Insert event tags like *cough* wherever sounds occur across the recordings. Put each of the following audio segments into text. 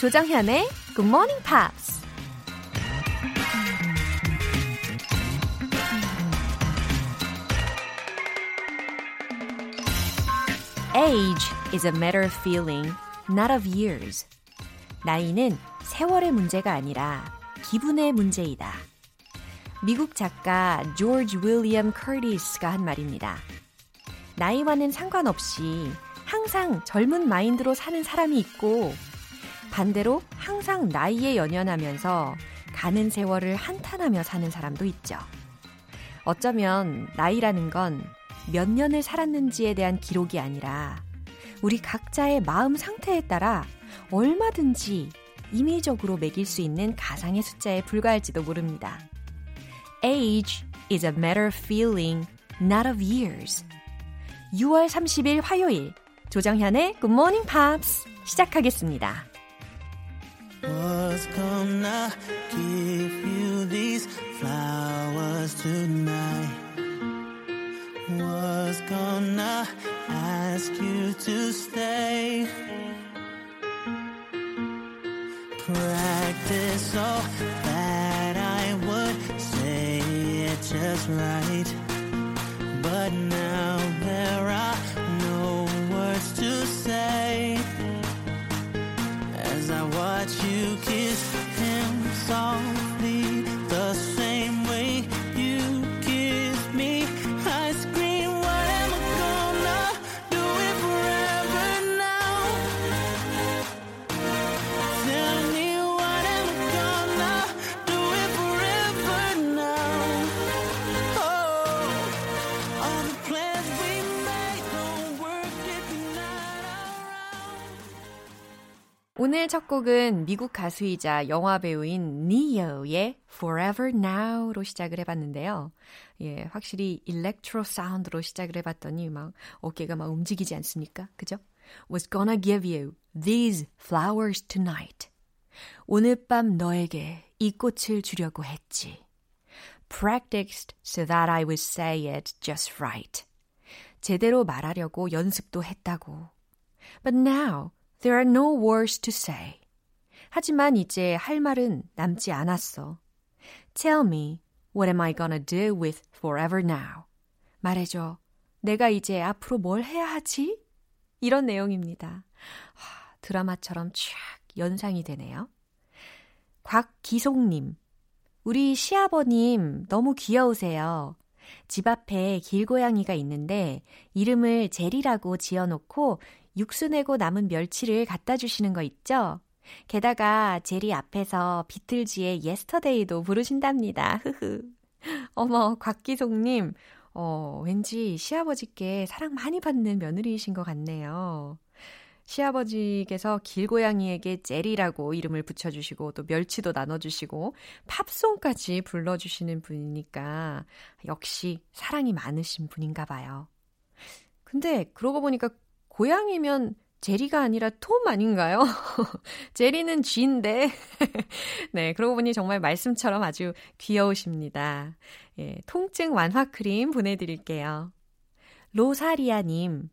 조정현의 Good Morning Pops. Age is a matter of feeling, not of years. 나이는 세월의 문제가 아니라 기분의 문제이다. 미국 작가 조지 윌리엄 커티스가 한 말입니다. 나이와는 상관없이 항상 젊은 마인드로 사는 사람이 있고 반대로 항상 나이에 연연하면서 가는 세월을 한탄하며 사는 사람도 있죠. 어쩌면 나이라는 건 몇 년을 살았는지에 대한 기록이 아니라 우리 각자의 마음 상태에 따라 얼마든지 임의적으로 매길 수 있는 가상의 숫자에 불과할지도 모릅니다. Age is a matter of feeling, not of years. 6월 30일 화요일 조정현의 Good Morning Pops 시작하겠습니다. Was gonna give you these flowers tonight. Was gonna ask you to stay. Practice so that I would say it just right. But now song. 오늘 첫 곡은 미국 가수이자 영화 배우인 니오의 Forever Now로 시작을 해봤는데요. 예, 확실히 일렉트로 사운드로 시작을 해봤더니 막 어깨가 막 움직이지 않습니까? 그죠? Was gonna give you these flowers tonight. 오늘 밤 너에게 이 꽃을 주려고 했지. Practiced so that I would say it just right. 제대로 말하려고 연습도 했다고. But now there are no words to say. 하지만 이제 할 말은 남지 않았어. Tell me, what am I gonna do with forever now? 말해줘. 내가 이제 앞으로 뭘 해야 하지? 이런 내용입니다. 하, 드라마처럼 쫙 연상이 되네요. 곽기송님. 우리 시아버님 너무 귀여우세요. 집 앞에 길고양이가 있는데 이름을 제리라고 지어놓고 육수 내고 남은 멸치를 갖다 주시는 거 있죠? 게다가 제리 앞에서 비틀즈의 예스터데이도 부르신답니다. 흐흐. 어머, 곽기송님, 어, 왠지 시아버지께 사랑 많이 받는 며느리이신 것 같네요. 시아버지께서 길고양이에게 제리라고 이름을 붙여주시고 또 멸치도 나눠주시고 팝송까지 불러주시는 분이니까 역시 사랑이 많으신 분인가 봐요. 근데 그러고 보니까 고양이면 제리가 아니라 톰 아닌가요? *laughs* 제리는 쥐인데. *laughs* 네, 그러고 보니 정말 말씀처럼 아주 귀여우십니다. 예, 통증 완화 크림 보내드릴게요. 로사리아님,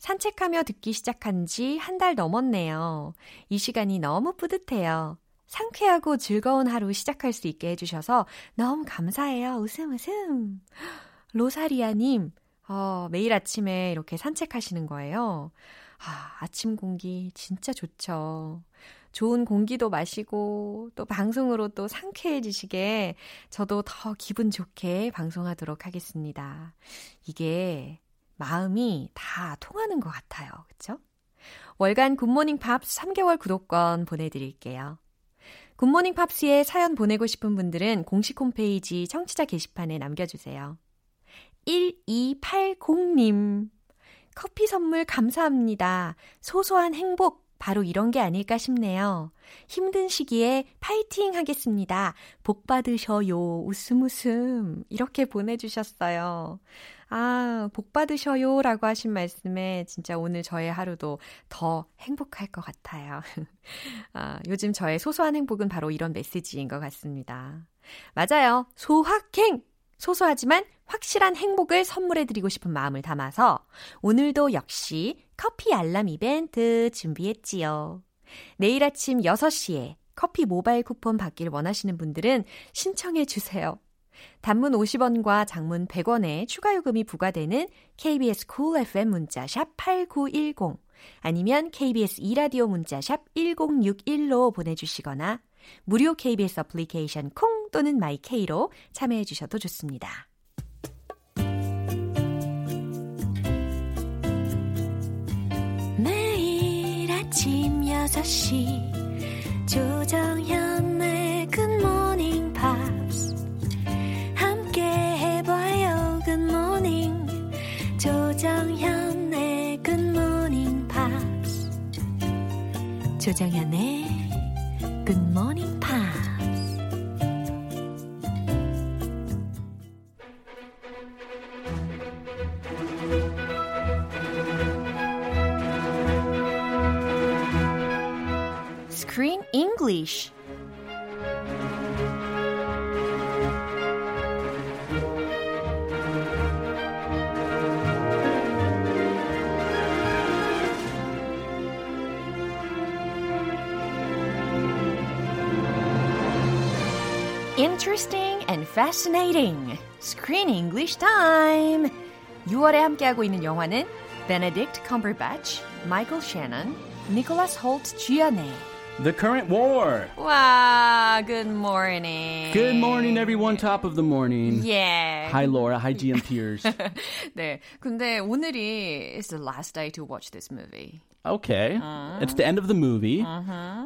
산책하며 듣기 시작한 지 한 달 넘었네요. 이 시간이 너무 뿌듯해요. 상쾌하고 즐거운 하루 시작할 수 있게 해주셔서 너무 감사해요. 웃음 웃음. *gasps* 로사리아님, 어, 매일 아침에 이렇게 산책하시는 거예요. 아, 아침 공기 진짜 좋죠. 좋은 공기도 마시고 또 방송으로 또 상쾌해지시게 저도 더 기분 좋게 방송하도록 하겠습니다. 이게 마음이 다 통하는 것 같아요. 그쵸? 월간 굿모닝 팝스 3개월 구독권 보내드릴게요. 굿모닝 팝스에 사연 보내고 싶은 분들은 공식 홈페이지 청취자 게시판에 남겨주세요. 1280님. 커피 선물 감사합니다. 소소한 행복, 바로 이런 게 아닐까 싶네요. 힘든 시기에 파이팅 하겠습니다. 복 받으셔요. 웃음 웃음. 이렇게 보내주셨어요. 아, 복 받으셔요. 라고 하신 말씀에 진짜 오늘 저의 하루도 더 행복할 것 같아요. *laughs* 아, 요즘 저의 소소한 행복은 바로 이런 메시지인 것 같습니다. 맞아요. 소확행! 소소하지만 확실한 행복을 선물해드리고 싶은 마음을 담아서 오늘도 역시 커피 알람 이벤트 준비했지요. 내일 아침 6시에 커피 모바일 쿠폰 받길 원하시는 분들은 신청해 주세요. 단문 50원과 장문 100원의 추가 요금이 부과되는 KBS cool FM 문자 샵 8910 아니면 KBS 2라디오 문자 샵 1061로 보내 주시거나 무료 KBS 어플리케이션 콩 또는 마이케이로 참여해 주셔도 좋습니다. 매일 아침 6시 조정현의 굿모닝 팝스 함께 해봐요 굿모닝 조정현의 굿모닝 팝스 조정현의 굿모 fascinating. Screen English time. 6월에 함께하고 있는 영화는 Benedict Cumberbatch, Michael Shannon, Nicholas Holt 주연의 The current war. 와, good morning. Good morning, everyone. Top of the morning. Yeah. Hi, Laura. Hi, GM Tears. *laughs* 네. 근데 오늘이 is the last day to watch this movie. Okay. It's the end of the movie.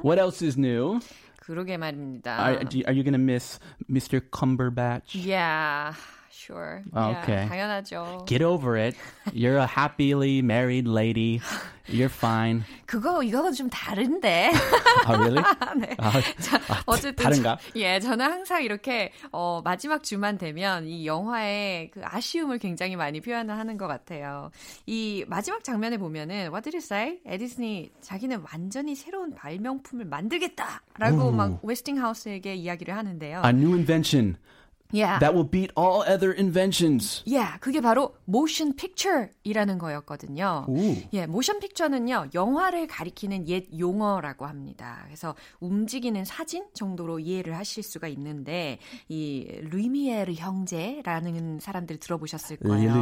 What else is new? 그러게 말입니다. Are, do you- are you going to miss Mr. Cumberbatch? Yeah, Sure. 아, Yeah, okay. 당연하죠. Get over it. You're a happily married lady. You're fine. *laughs* 그거 이거는 좀 다른데. Oh, really? *laughs* 네. 아, 자, 아, 어쨌든 다른가? 저, 예, 저는 항상 이렇게 어, 마지막 주만 되면 이 영화의 그 아쉬움을 굉장히 많이 표현을 하는 것 같아요. 이 마지막 장면에 보면은 What did you say? 에디슨이 자기는 완전히 새로운 발명품을 만들겠다라고 오. 막 웨스팅하우스에게 이야기를 하는데요. A new invention yeah. that will beat all other inventions. yeah, 그게 바로 motion picture이라는 거였거든요. 오. 예, 모션 픽처는요, 영화를 가리키는 옛 용어라고 합니다. 그래서 움직이는 사진 정도로 이해를 하실 수가 있는데, 이 루미에르 형제라는 사람들 들어보셨을 거예요.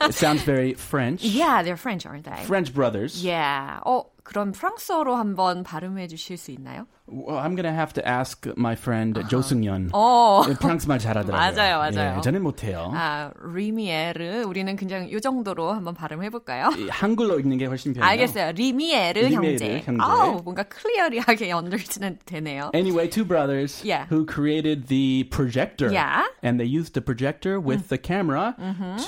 It sounds very French. Yeah, they're French, aren't they? French brothers. Yeah. 어, 그럼 프랑스어로 한번 발음해 주실 수 있나요? Well, I'm gonna have to ask my friend 조승연. 어. 프랑스 말 잘하더라고요. 맞아요, 맞아요. 예, 저는 못해요. 아, 리미에르. 우리는 그냥 이 정도로 한번 발음해 볼까요? 이 한글로 읽는 게 훨씬 편해요. 알겠어요. 리미에르, 리미에르 형제. 형제. 아우, 뭔가 클리어리하게 *laughs* understand 되네요. Anyway, two brothers Yeah. who created the projector. Yeah. Mm. And they used the projector with the camera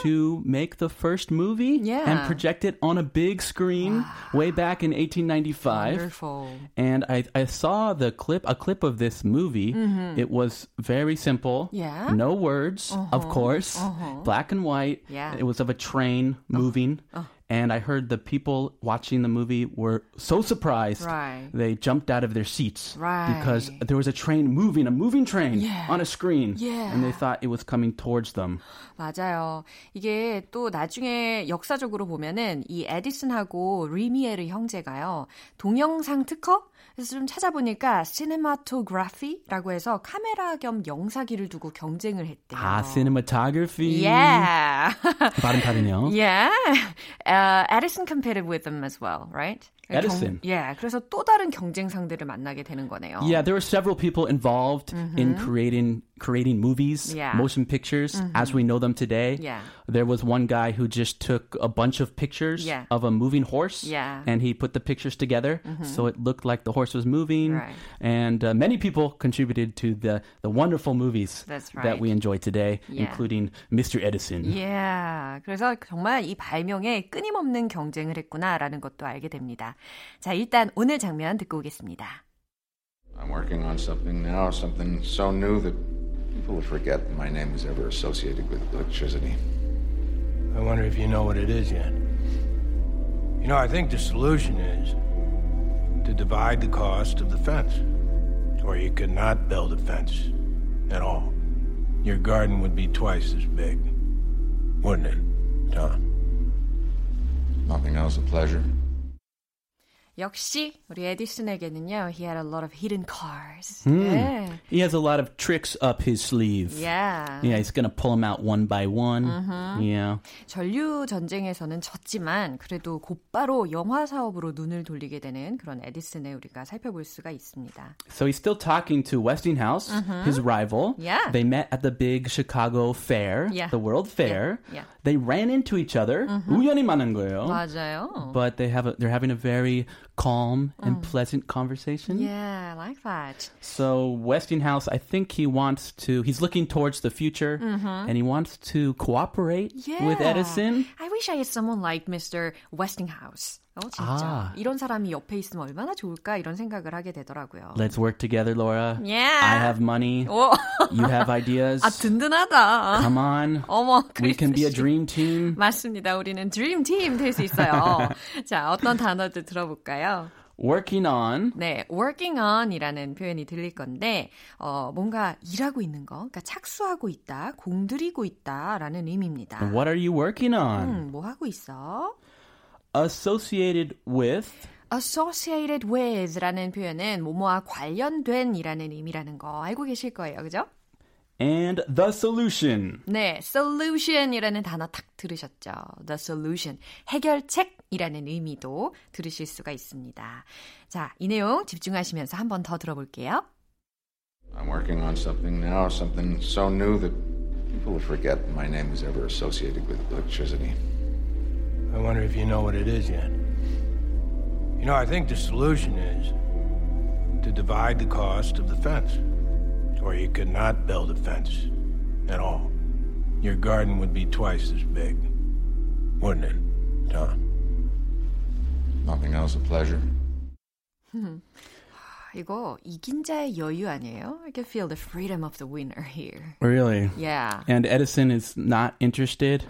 to make the first movie Mm-hmm. Yeah. and project it on a big screen way back in 1895. Wonderful. And I, I saw the clip, a clip of this movie. It was very simple. Mm-hmm. Yeah. Uh-huh. No words, of course. Black and white. Yeah. It was of a train moving And I heard the people watching the movie were so surprised. Right. They jumped out of their seats. Right. Because there was a train moving, a moving train Yeah. on a screen. Yeah. And they thought it was coming towards them. 맞아요. 이게 또 나중에 역사적으로 보면은 이 에디슨하고 리미에르 형제가요. 동영상 특허? 그래서 좀 찾아보니까 시네마토그래피라고 해서 카메라 겸 영사기를 두고 경쟁을 했대요. Ah, cinematography. Yeah. 발음 다르네요. yeah. Uh, Edison competed with them as well, right? Edison. 경, yeah. 그래서 또 다른 경쟁 상대를 만나게 되는 거네요. Yeah, there were several people involved in creating creating movies, Mm-hmm. Yeah. motion pictures as we know them today. Yeah. There was one guy who just took a bunch of pictures Yeah. of a moving horse Yeah. and he put the pictures together so it looked like the horse was moving. Right. And uh, many people contributed to the the wonderful movies That's that right. we enjoy today, Yeah. including Mr. Edison. Yeah. 그래서 정말 이 발명에 끊임없는 경쟁을 했구나라는 것도 알게 됩니다. 자, 일단 오늘 장면 듣고 오겠습니다. I'm working on something now, something so new that people will forget that my name was ever associated with electricity. I wonder if you know what it is yet. You know, I think the solution is to divide the cost of the fence. Or you could not build a fence at all. Your garden would be twice as big. Wouldn't it, Tom? Nothing else a pleasure. 역시 우리 에디슨에게는요, he had a lot of hidden cards. Mm. 네. He has a lot of tricks up his sleeve. Yeah. Yeah, he's gonna pull them out one by one. Yeah. 전류 전쟁에서는 졌지만 그래도 곧바로 영화 사업으로 눈을 돌리게 되는 그런 에디슨을 우리가 살펴볼 수가 있습니다. So he's still talking to Westinghouse, his rival. Yeah. They met at the big Chicago Fair, Yeah. the World Fair. Yeah. They ran into each other. 우연히 만난 거예요. 맞아요. But they have a, they're having a very calm and mm. pleasant conversation. Yeah, I like that. So Westinghouse, I think he wants to. He's looking towards the future, mm-hmm. and he wants to cooperate Yeah. with Edison. I wish I had someone like Mr. Westinghouse. 어, 진짜. 아. 이런 사람이 옆에 있으면 얼마나 좋을까 이런 생각을 하게 되더라고요. Let's work together, Laura. Yeah. I have money. *laughs* 오, You have ideas. 아 든든하다. Come on. 어머, We can be a dream team. 맞습니다. 우리는 드림 팀될수 있어요. *laughs* 자, 어떤 단어들 들어볼까요? Working on 네, working on이라는 표현이 들릴 건데, 어, 뭔가 일하고 있는 거, 그러니까 착수하고 있다, 공들이고 있다라는 의미입니다. what are you working on? 음, 뭐 하고 있어? Associated with associated with라는 표현은 뭐뭐와 관련된이라는 의미라는 거 알고 계실 거예요, 그죠? and the solution. 네, solution이라는 단어 딱 들으셨죠? The solution, 해결책이라는 의미도 들으실 수가 있습니다. 자, 이 내용 집중하시면서 한 번 더 들어볼게요. I'm working on something now, something so new that people will forget that my name was ever associated with electricity. I wonder if you know what it is yet. You know, I think the solution is to divide the cost of the fence. Or you could not build a fence at all. Your garden would be twice as big, wouldn't it, Tom? Nothing else a pleasure. *laughs* 이거 이긴 자의 여유 아니에요? I can feel the freedom of the winner here. Really? Yeah. And Edison is not interested.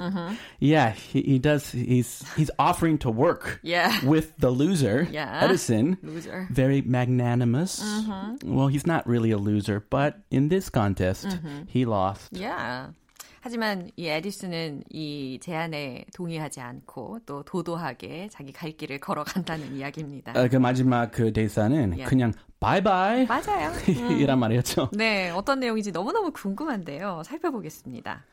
Yeah, he, he does. He's he's offering to work Yeah. with the loser, Yeah. Edison. Loser. Very magnanimous. Well, he's not really a loser, but in this contest, he lost. Yeah. 하지만 이 에디슨은 이 제안에 동의하지 않고 또 도도하게 자기 갈 길을 걸어간다는 이야기입니다. 어, 그 마지막 그 대사는 Yeah. 그냥 바이바이 맞아요. *laughs* 이란 말이었죠. 네, 어떤 내용인지 너무너무 궁금한데요. 살펴보겠습니다.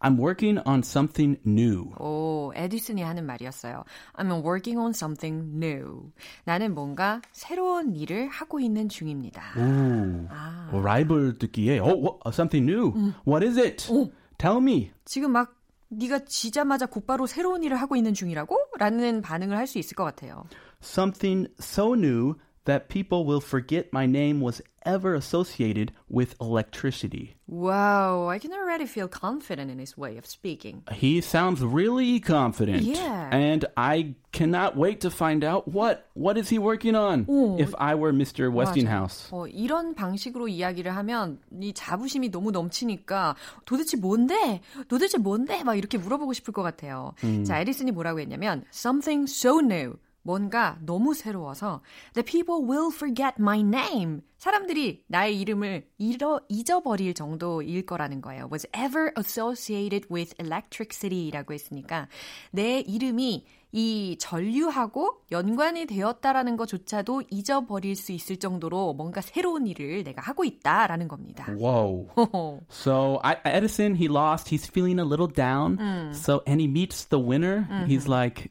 I'm working on something new. 오, 에디슨이 하는 말이었어요. I'm working on something new. 나는 뭔가 새로운 일을 하고 있는 중입니다. 오, 아. 어, 라이벌 듣기에 oh, what, something new. What is it? Tell me. 지금 막 네가 지자마자 곧바로 새로운 일을 하고 있는 중이라고? 라는 반응을 할 수 있을 것 같아요. Something so new that people will forget my name was ever associated with electricity. Wow, I can already feel confident in his way of speaking. He sounds really confident. Yeah. And I cannot wait to find out what what is he working on if I were Mr. Westinghouse. 어, 이런 방식으로 이야기를 하면 이 자부심이 너무 넘치니까 도대체 뭔데? 도대체 뭔데? 막 이렇게 물어보고 싶을 것 같아요. 자, 에디슨이 뭐라고 했냐면 something so new. 뭔가 너무 새로워서 the people will forget my name. 사람들이 나의 이름을 잃어, 잊어버릴 정도일 거라는 거예요. was ever associated with electricity라고 했으니까 내 이름이 이 전류하고 연관이 되었다라는 것조차도 잊어버릴 수 있을 정도로 뭔가 새로운 일을 내가 하고 있다라는 겁니다. Whoa. So I, Edison, he lost. He's feeling a little down. So and he meets the winner. He's like,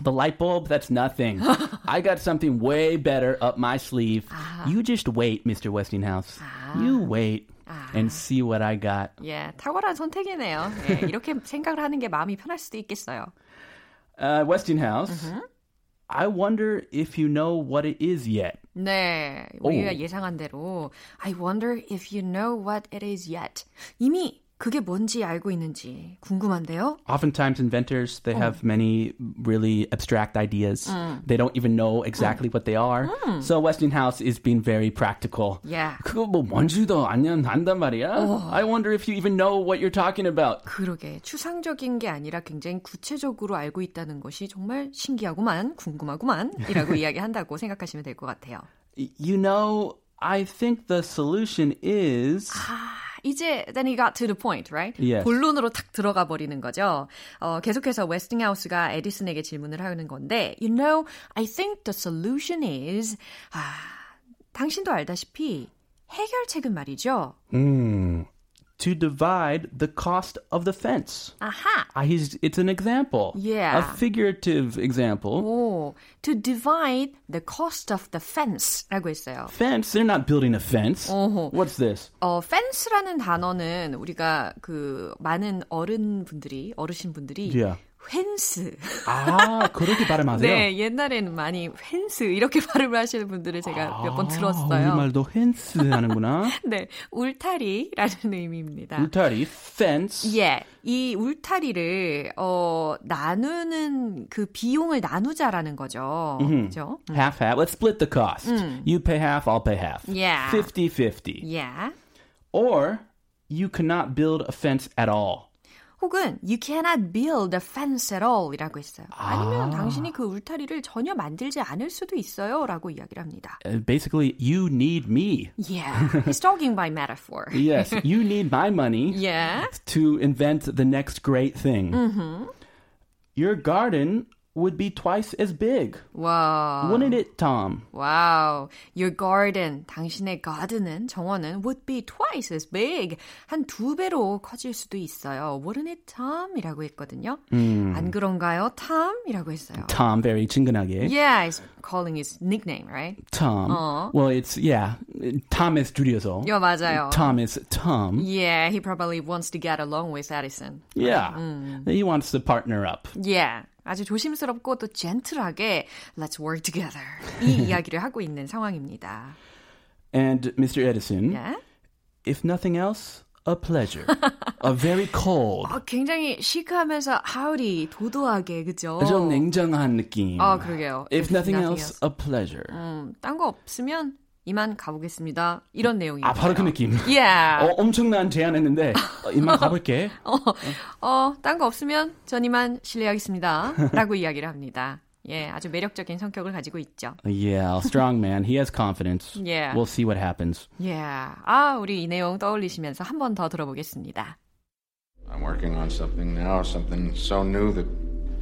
the light bulb. That's nothing. I got something way better up my sleeve. You just wait, Mr. Westinghouse. You wait and see what I got. 예, 탁월한 선택이네요. 예, 이렇게 생각을 하는 게 마음이 편할 수도 있겠어요. Uh, Westinghouse. I wonder if you know what it is yet. 네, 우리가 예상한 대로 I wonder if you know what it is yet. 이미 그게 뭔지 알고 있는지 궁금한데요. Oftentimes, inventors they have many really abstract ideas. They don't even know exactly what they are. So Westinghouse is being very practical. Yeah. 그거 뭐 뭔지도 안 안단 말이야. I wonder if you even know what you're talking about. 그러게 추상적인 게 아니라 굉장히 구체적으로 알고 있다는 것이 정말 신기하구만, 궁금하구만이라고 이야기한다고 생각하시면 될 것 같아요. You know, I think the solution is 아, 이제 then he got to the point, right? Yes. 본론으로 탁 들어가 버리는 거죠. 어, 계속해서 웨스팅하우스가 에디슨에게 질문을 하는 건데, you know, I think the solution is 아, 당신도 알다시피 해결책은 말이죠. Mm. To divide the cost of the fence. 아하. Uh, he's, it's an example. Yeah. A figurative example. 오, to divide the cost of the fence라고 했어요. Fence? They're not building a fence. 어허. What's this? 어, fence라는 단어는 우리가 그 많은 어른분들이 어르신분들이 Yeah. 펜스. 아, 그렇게 발음하세요? *laughs* 네, 옛날에는 많이 펜스 이렇게 *laughs* 발음을 하시는 분들을 제가 몇번 아, 들었어요. 우리말도 펜스 하는구나. *laughs* 네, 울타리라는 의미입니다. 울타리, fence. 예, 이 울타리를 어 나누는 그 비용을 나누자라는 거죠. 그렇죠? Half half. Let's split the cost. You pay half, I'll pay half. Yeah. 50-50. Yeah. Or you cannot build a fence at all. 혹은 you cannot build a fence at all 이라고 했어요. 아니면 아. 당신이 그 울타리를 전혀 만들지 않을 수도 있어요 라고 이야기를 합니다. Uh, basically, you need me. Yeah, he's talking by metaphor. *laughs* Yes, you need my money Yeah. to invent the next great thing. Your garden would be twice as big. 와. Wouldn't it, Tom? Wow. Your garden, 당신의 garden은 정원은 would be twice as big. 한 두 배로 커질 수도 있어요. Wouldn't it, Tom? 이라고 했거든요. 안 그런가요, Tom? 이라고 했어요. Tom, very 친근하게. Yeah, he's calling his nickname, right? Tom. 어. Well, it's, yeah, Thomas 줄여서. 야, 맞아요. Thomas, Tom. Yeah, he probably wants to get along with Addison. Yeah. He wants to partner up. Yeah. 아주 조심스럽고 또 젠틀하게 let's work together 이 이야기를 하고 있는 상황입니다. And Mr. Edison, Yeah? if nothing else, a pleasure. a very cold. 아, 굉장히 시크하면서 howdy 도도하게 그죠? 좀 냉정한 느낌. 아 그러게요. If nothing else, a pleasure. 음, 딴거 없으면 이만 가보겠습니다. 이런 내용이에요. 아, 바로 그 느낌. Yeah. 어, 엄청난 제안했는데 어, 이만 가볼게. 어, 딴 거 없으면 전 이만 실례하겠습니다. 라고 이야기를 합니다. 예, 아주 매력적인 성격을 가지고 있죠. Yeah, strong man. He has confidence. Yeah. We'll see what happens. 예. 아, 우리 이 내용 떠올리시면서 한 번 더 들어보겠습니다. I'm working on something now, something so new that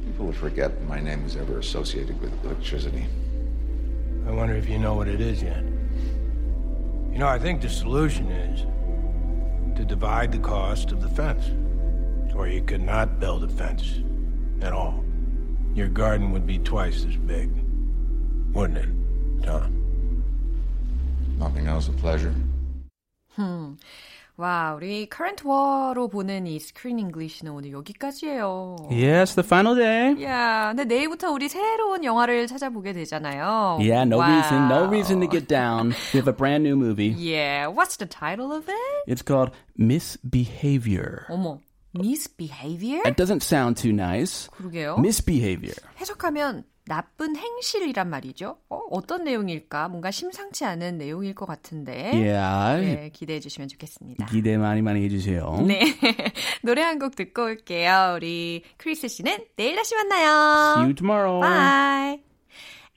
people will forget my name was ever associated with electricity. I wonder if you know what it is yet. You know, I think the solution is to divide the cost of the fence. Or you could not build a fence at all. Your garden would be twice as big. Wouldn't it, Tom? Nothing else a pleasure. Hmm. 와, 우리 current war로 보는 이 스크린 잉글리시는 오늘 여기까지예요. Yes, the final day. 야, 근데 내일부터 우리 새로운 영화를 찾아보게 되잖아요. Yeah, no 와우. reason, no reason to get down. We have a brand new movie. Yeah, what's the title of it? It's called Misbehavior. 어머, misbehavior? It doesn't sound too nice. 그러게요. Misbehavior. 해석하면 나쁜 행실이란 말이죠. 어, 어떤 내용일까? 뭔가 심상치 않은 내용일 것 같은데. Yeah. 네, 기대해 주시면 좋겠습니다. 기대 많이 많이 해주세요. 네. *laughs* 노래 한 곡 듣고 올게요. 우리 크리스 씨는 내일 다시 만나요. See you tomorrow. Bye.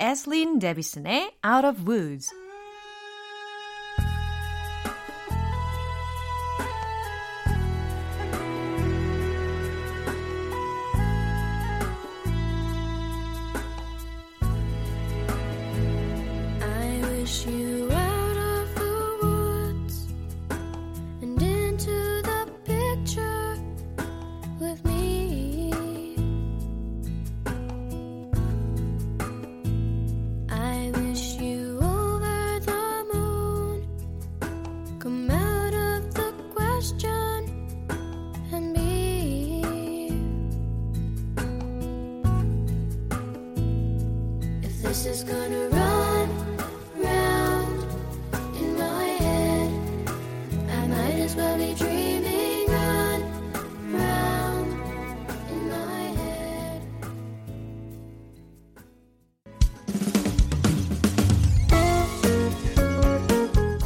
에슬린 데비슨의 Out of Woods.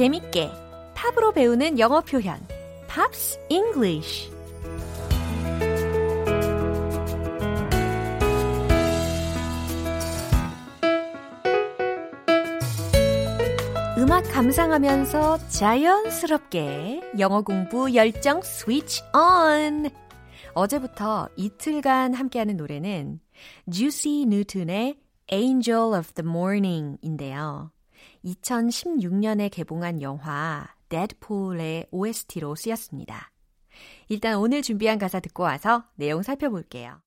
재밌게 팝으로 배우는 영어 표현 Pops English 음악 감상하면서 자연스럽게 영어 공부 열정 switch on. 어제부터 이틀간 함께하는 노래는 Juicy Newton의 Angel of the Morning인데요. 2016년에 개봉한 영화 데드풀의 OST로 쓰였습니다. 일단 오늘 준비한 가사 듣고 와서 내용 살펴볼게요.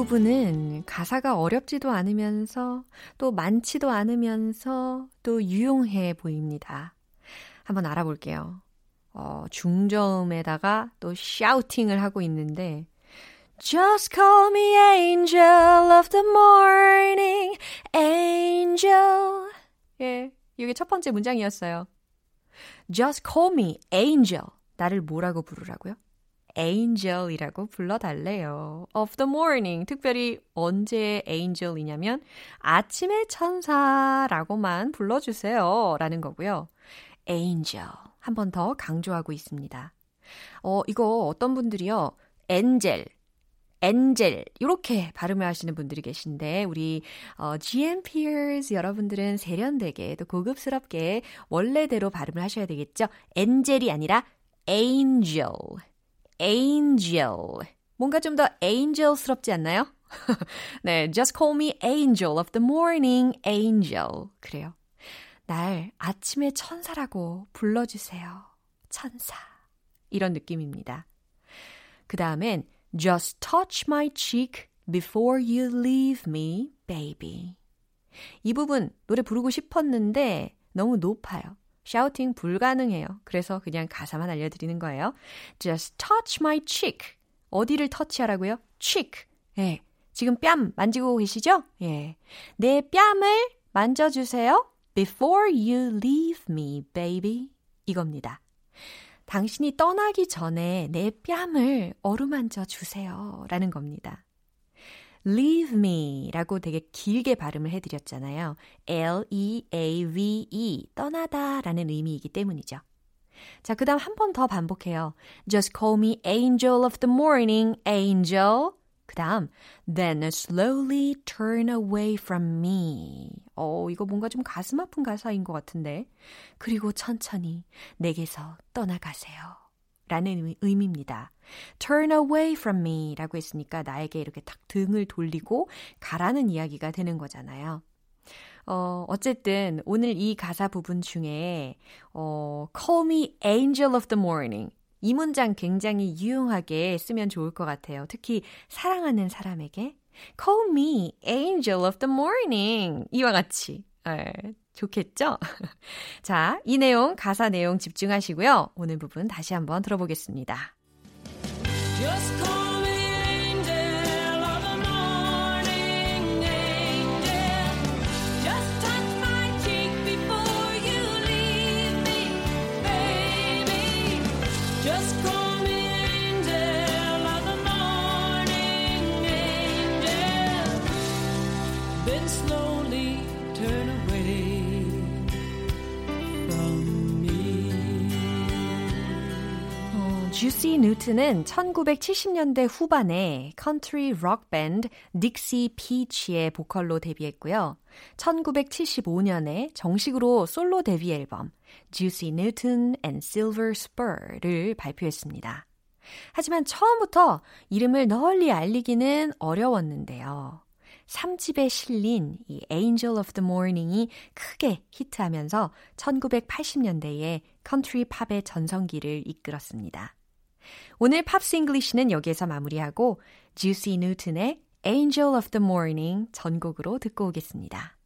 부분은 가사가 어렵지도 않으면서 또 많지도 않으면서 또 유용해 보입니다. 한번 알아볼게요. 어, 중저음에다가 또 샤우팅을 하고 있는데 Just call me angel of the morning, angel. 예, 이게 첫 번째 문장이었어요. Just call me angel. 나를 뭐라고 부르라고요? Angel이라고 불러달래요. of the morning. 특별히 언제 angel이냐면 아침의 천사라고만 불러주세요. 라는 거고요. angel. 한 번 더 강조하고 있습니다. 어, 이거 어떤 분들이요. angel. 엔젤 이렇게 발음을 하시는 분들이 계신데 우리 어, GMPers 여러분들은 세련되게 또 고급스럽게 원래대로 발음을 하셔야 되겠죠. 엔젤이 아니라 angel. Angel. 뭔가 좀 더 angel스럽지 않나요? 네, just call me angel of the morning, angel. 그래요. 날 아침의 천사라고 불러주세요. 천사. 이런 느낌입니다. 그 다음엔 just touch my cheek before you leave me, baby. 이 부분 노래 부르고 싶었는데 너무 높아요. 샤우팅 불가능해요. 그래서 그냥 가사만 알려드리는 거예요. Just touch my cheek. 어디를 터치하라고요? cheek. 예. 지금 뺨 만지고 계시죠? 예. 내 뺨을 만져주세요. Before you leave me, baby. 이겁니다. 당신이 떠나기 전에 내 뺨을 어루만져 주세요. 라는 겁니다. Leave me 라고 되게 길게 발음을 해드렸잖아요. L-E-A-V-E, e, 떠나다 라는 의미이기 때문이죠. 자, 그 다음 한 번 더 반복해요. Just call me angel of the morning, angel. 그 다음, then slowly turn away from me. 어, 이거 뭔가 좀 가슴 아픈 가사인 것 같은데. 그리고 천천히 내게서 떠나가세요. 라는 의미입니다. turn away from me 라고 했으니까 나에게 이렇게 딱 등을 돌리고 가라는 이야기가 되는 거잖아요. 어, 어쨌든 오늘 이 가사 부분 중에 어, call me angel of the morning 이 문장 굉장히 유용하게 쓰면 좋을 것 같아요. 특히 사랑하는 사람에게 call me angel of the morning 이와 같이 네, 좋겠죠? *laughs* 자, 이 내용, 가사 내용 집중하시고요. 오늘 부분 다시 한번 들어보겠습니다. 주스 뉴튼은 1970년대 후반에 컨트리 록 밴드 딕시 피치의 보컬로 데뷔했고요. 1975년에 정식으로 솔로 데뷔 앨범 Juice Newton and Silver Spur를 발표했습니다. 하지만 처음부터 이름을 널리 알리기는 어려웠는데요. 3집에 실린 이 Angel of the Morning이 크게 히트하면서 1980년대에 컨트리 팝의 전성기를 이끌었습니다. 오늘 Pops English는 여기에서 마무리하고 Juice Newton의 Angel of the Morning 전곡으로 듣고 오겠습니다.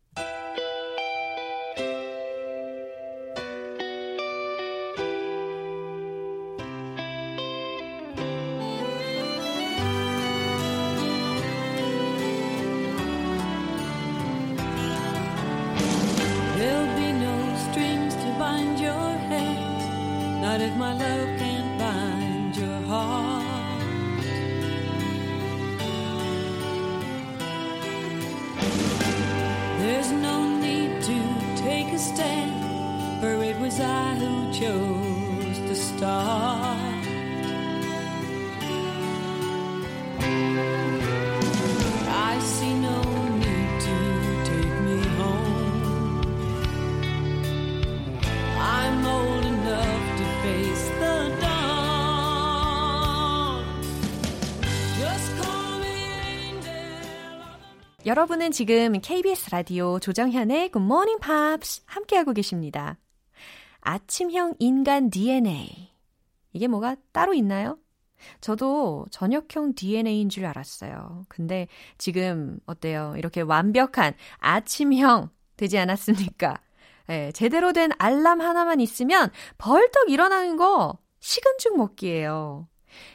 여러분은 지금 KBS 라디오 조정현의 Good Morning Pops 함께하고 계십니다. 아침형 인간 DNA. 이게 뭐가 따로 있나요? 저도 저녁형 DNA인 줄 알았어요. 근데 지금 어때요? 이렇게 완벽한 아침형 되지 않았습니까? 예, 제대로 된 알람 하나만 있으면 벌떡 일어나는 거 식은 죽 먹기예요.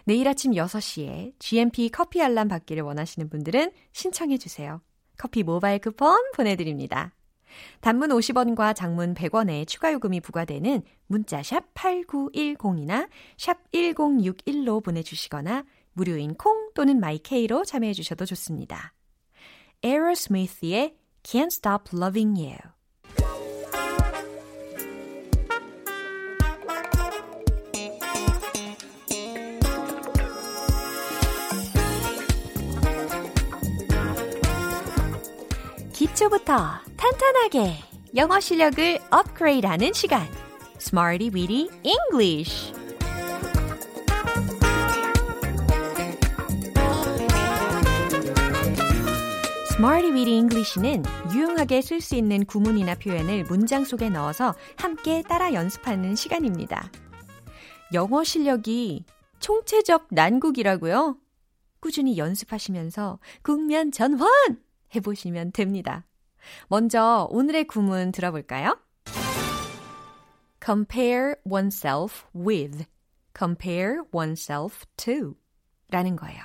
내일 아침 6시에 GMP 커피 알람 받기를 원하시는 분들은 신청해 주세요. 커피 모바일 쿠폰 보내드립니다. 단문 50원과 장문 100원의 추가 요금이 부과되는 문자샵 8910이나 샵 1061로 보내주시거나 무료인 콩 또는 마이케이로 참여해 주셔도 좋습니다. Aerosmith의 Can't Stop Loving You 기초부터 탄탄하게 영어 실력을 업그레이드하는 시간 Smarty Weedy English Smarty Weedy English는 유용하게 쓸 수 있는 구문이나 표현을 문장 속에 넣어서 함께 따라 연습하는 시간입니다. 영어 실력이 총체적 난국이라고요? 꾸준히 연습하시면서 국면 전환 해보시면 됩니다. 먼저 오늘의 구문 들어볼까요? compare oneself with, compare oneself to 라는 거예요.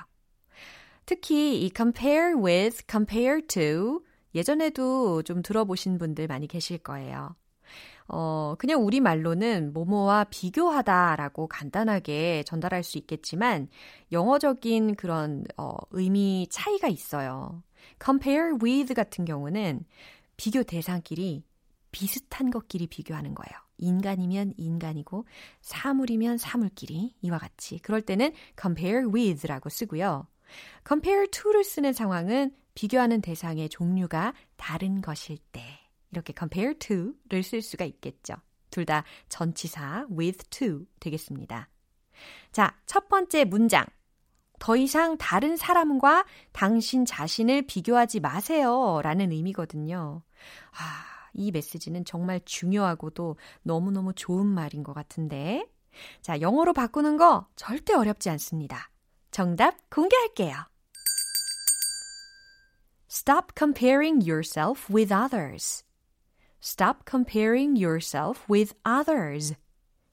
특히 이 compare with, compare to 예전에도 좀 들어보신 분들 많이 계실 거예요. 어, 그냥 우리 말로는 뭐뭐와 비교하다라고 간단하게 전달할 수 있겠지만 영어적인 그런 어, 의미 차이가 있어요. Compare with 같은 경우는 비교 대상끼리 비슷한 것끼리 비교하는 거예요. 인간이면 인간이고 사물이면 사물끼리 이와 같이 그럴 때는 compare with라고 쓰고요. compare to를 쓰는 상황은 비교하는 대상의 종류가 다른 것일 때 이렇게 compare to를 쓸 수가 있겠죠. 둘 다 전치사 with to 되겠습니다. 자, 첫 번째 문장. 더 이상 다른 사람과 당신 자신을 비교하지 마세요. 라는 의미거든요. 아, 이 메시지는 정말 중요하고도 너무너무 좋은 말인 것 같은데. 자, 영어로 바꾸는 거 절대 어렵지 않습니다. 정답 공개할게요. Stop comparing yourself with others. Stop comparing yourself with others.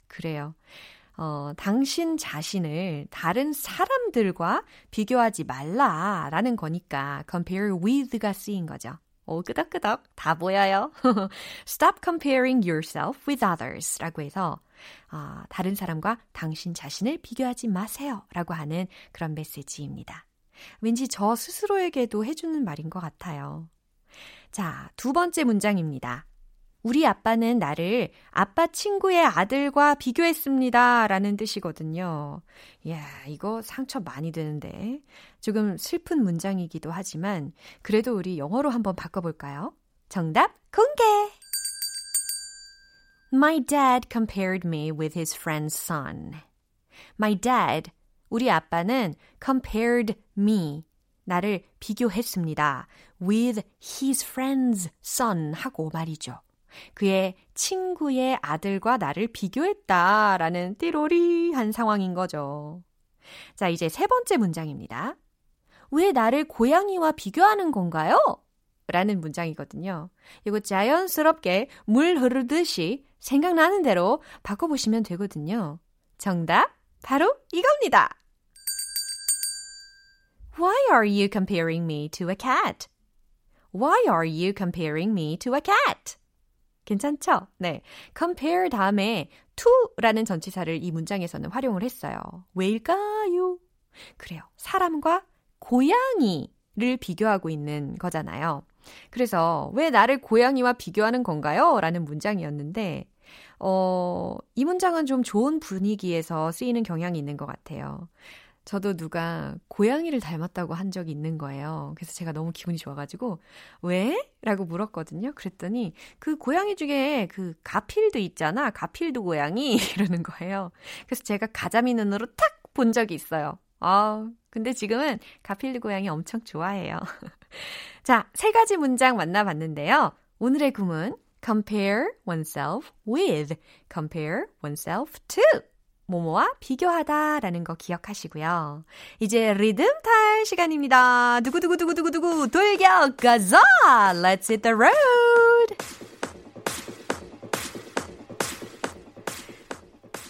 그래요. 어, 당신 자신을 다른 사람들과 비교하지 말라라는 거니까 compare with가 쓰인 거죠. 오, 끄덕끄덕 다 보여요. *laughs* Stop comparing yourself with others 라고 해서 어, 다른 사람과 당신 자신을 비교하지 마세요 라고 하는 그런 메시지입니다. 왠지 저 스스로에게도 해주는 말인 것 같아요. 자, 두 번째 문장입니다. 우리 아빠는 나를 아빠 친구의 아들과 비교했습니다. 라는 뜻이거든요. 이야, 이거 상처 많이 되는데. 조금 슬픈 문장이기도 하지만, 그래도 우리 영어로 한번 바꿔볼까요? 정답 공개! My dad compared me with his friend's son. My dad, 우리 아빠는 compared me, 나를 비교했습니다. with his friend's son 하고 말이죠. 그의 친구의 아들과 나를 비교했다라는 띠로리한 상황인 거죠. 자, 이제 세 번째 문장입니다. 왜 나를 고양이와 비교하는 건가요? 라는 문장이거든요. 이거 자연스럽게 물 흐르듯이 생각나는 대로 바꿔보시면 되거든요. 정답, 바로 이겁니다. Why are you comparing me to a cat? Why are you comparing me to a cat? 괜찮죠? 네. compare 다음에 to라는 전치사를 이 문장에서는 활용을 했어요. 왜일까요? 그래요. 사람과 고양이를 비교하고 있는 거잖아요. 그래서 왜 나를 고양이와 비교하는 건가요? 라는 문장이었는데, 어, 이 문장은 좀 좋은 분위기에서 쓰이는 경향이 있는 것 같아요. 저도 누가 고양이를 닮았다고 한 적이 있는 거예요. 그래서 제가 너무 기분이 좋아가지고, 왜? 라고 물었거든요. 그랬더니, 그 고양이 중에 그 가필드 있잖아. 가필드 고양이. *laughs* 이러는 거예요. 그래서 제가 가자미 눈으로 탁 본 적이 있어요. 아, 근데 지금은 가필드 고양이 엄청 좋아해요. *laughs* 자, 세 가지 문장 만나봤는데요. 오늘의 구문, compare oneself with, compare oneself to. 뭐뭐와 비교하다 라는 거 기억하시고요. 이제 리듬 탈 시간입니다. 두구두구두구두구두구 돌격 가자! Let's hit the road!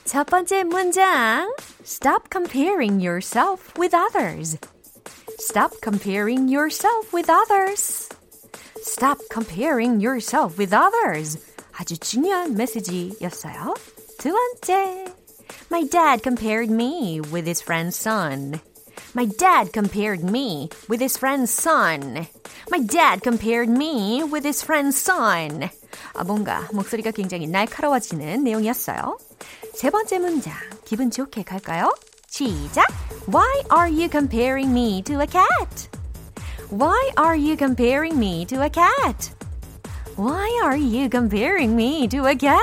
첫 번째 문장. Stop comparing yourself with others. Stop comparing yourself with others. Stop comparing yourself with others. 아주 중요한 메시지였어요. 두 번째. My dad compared me with his friend's son. My dad compared me with his friend's son. My dad compared me with his friend's son. 아, 뭔가 목소리가 굉장히 날카로워지는 내용이었어요. 세 번째 문장, 기분 좋게 갈까요? 시작! Why are you comparing me to a cat? Why are you comparing me to a cat? Why are you comparing me to a cat?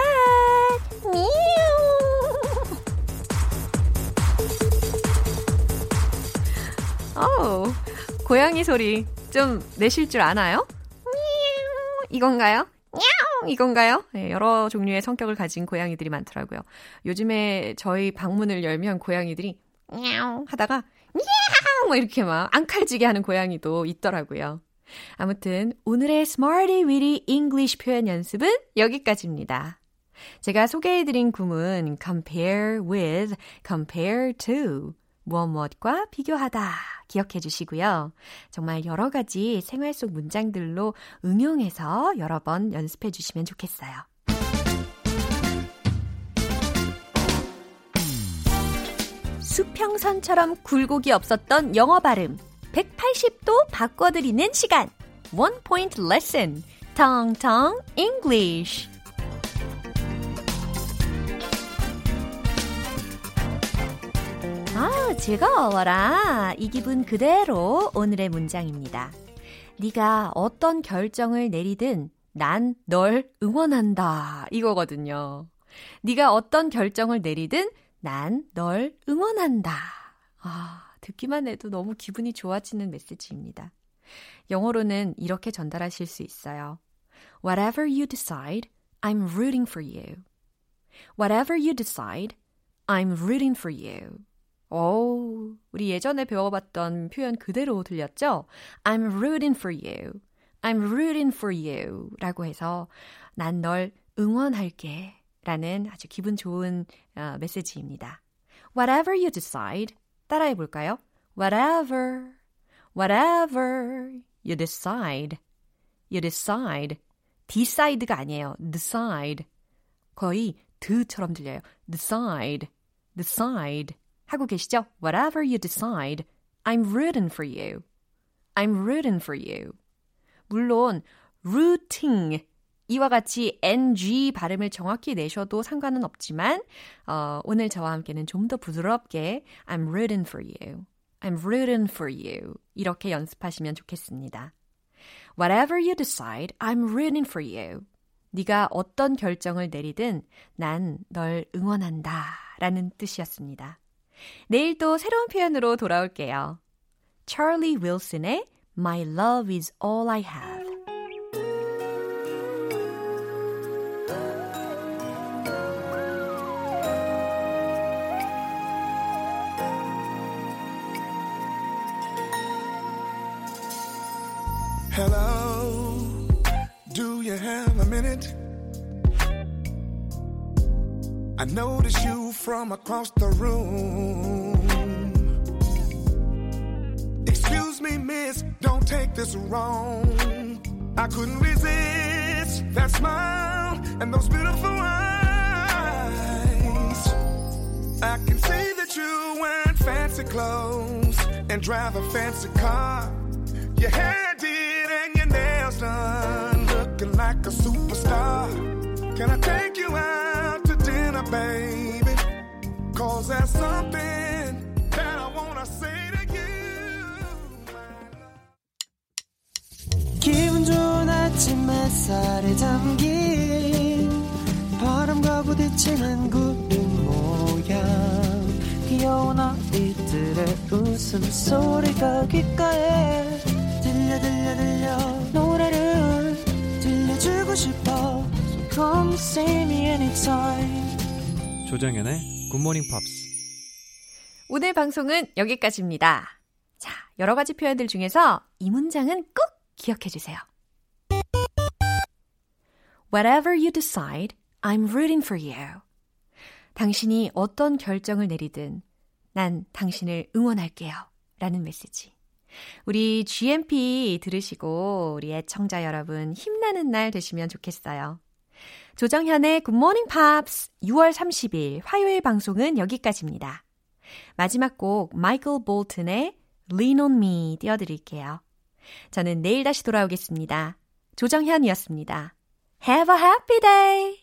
어, 고양이 소리 좀 내실 줄 아나요? 이건가요? 이건가요? 네, 여러 종류의 성격을 가진 고양이들이 많더라고요. 요즘에 저희 방문을 열면 고양이들이 냐옹 하다가 냐옹 뭐 이렇게 막 앙칼지게 하는 고양이도 있더라고요. 아무튼 오늘의 Smarty Weedy English 표현 연습은 여기까지입니다. 제가 소개해드린 구문 compare with, compare to 무엇 무엇과 비교하다 기억해 주시고요. 정말 여러 가지 생활 속 문장들로 응용해서 여러 번 연습해 주시면 좋겠어요. 수평선처럼 굴곡이 없었던 영어 발음 180도 바꿔드리는 시간 One Point Lesson 텅텅 English 아, 즐거워라. 이 기분 그대로 오늘의 문장입니다. 네가 어떤 결정을 내리든 난 널 응원한다. 이거거든요. 네가 어떤 결정을 내리든 난 널 응원한다. 아, 듣기만 해도 너무 기분이 좋아지는 메시지입니다. 영어로는 이렇게 전달하실 수 있어요. Whatever you decide, I'm rooting for you. Whatever you decide, I'm rooting for you. 오, 우리 예전에 배워봤던 표현 그대로 들렸죠? I'm rooting for you. I'm rooting for you. 라고 해서 난 널 응원할게. 라는 아주 기분 좋은 어, 메시지입니다. Whatever you decide. 따라해 볼까요? Whatever. Whatever you decide. You decide. decide가 아니에요. decide. 거의 드처럼 들려요. decide. decide. 하고 계시죠? Whatever you decide, I'm rooting for you. I'm rooting for you. 물론 rooting 이와 같이 ng 발음을 정확히 내셔도 상관은 없지만 어, 오늘 저와 함께는 좀 더 부드럽게 I'm rooting for you. I'm rooting for you. 이렇게 연습하시면 좋겠습니다. Whatever you decide, I'm rooting for you. 네가 어떤 결정을 내리든 난 널 응원한다 라는 뜻이었습니다. 내일 또 새로운 표현으로 돌아올게요. Charlie Wilson의 My Love is All I Have. I notice you from across the room. Excuse me, miss, don't take this wrong. I couldn't resist that smile, and those beautiful eyes. I can see that you wear fancy clothes and drive a fancy car. Your hair did and your nails done, looking like a superstar. Can I take you out baby? Cause there's something that I wanna say to you. 기분 좋은 아침 햇살에 담긴 바람과 부딪히는 구름 모양 귀여운 아이들의 웃음소리가 귓가에 들려 들려 들려 노래를 들려주고 싶어 So come see me anytime 조정연의 굿모닝 팝스. 오늘 방송은 여기까지입니다. 자, 여러 가지 표현들 중에서 이 문장은 꼭 기억해 주세요. Whatever you decide, I'm rooting for you. 당신이 어떤 결정을 내리든 난 당신을 응원할게요. 라는 메시지. 우리 GMP 들으시고 우리 애청자 여러분 힘나는 날 되시면 좋겠어요. 조정현의 Good Morning Pops 6월 30일 화요일 방송은 여기까지입니다. 마지막 곡 마이클 볼튼의 Lean on Me 띄워드릴게요. 저는 내일 다시 돌아오겠습니다. 조정현이었습니다. Have a happy day!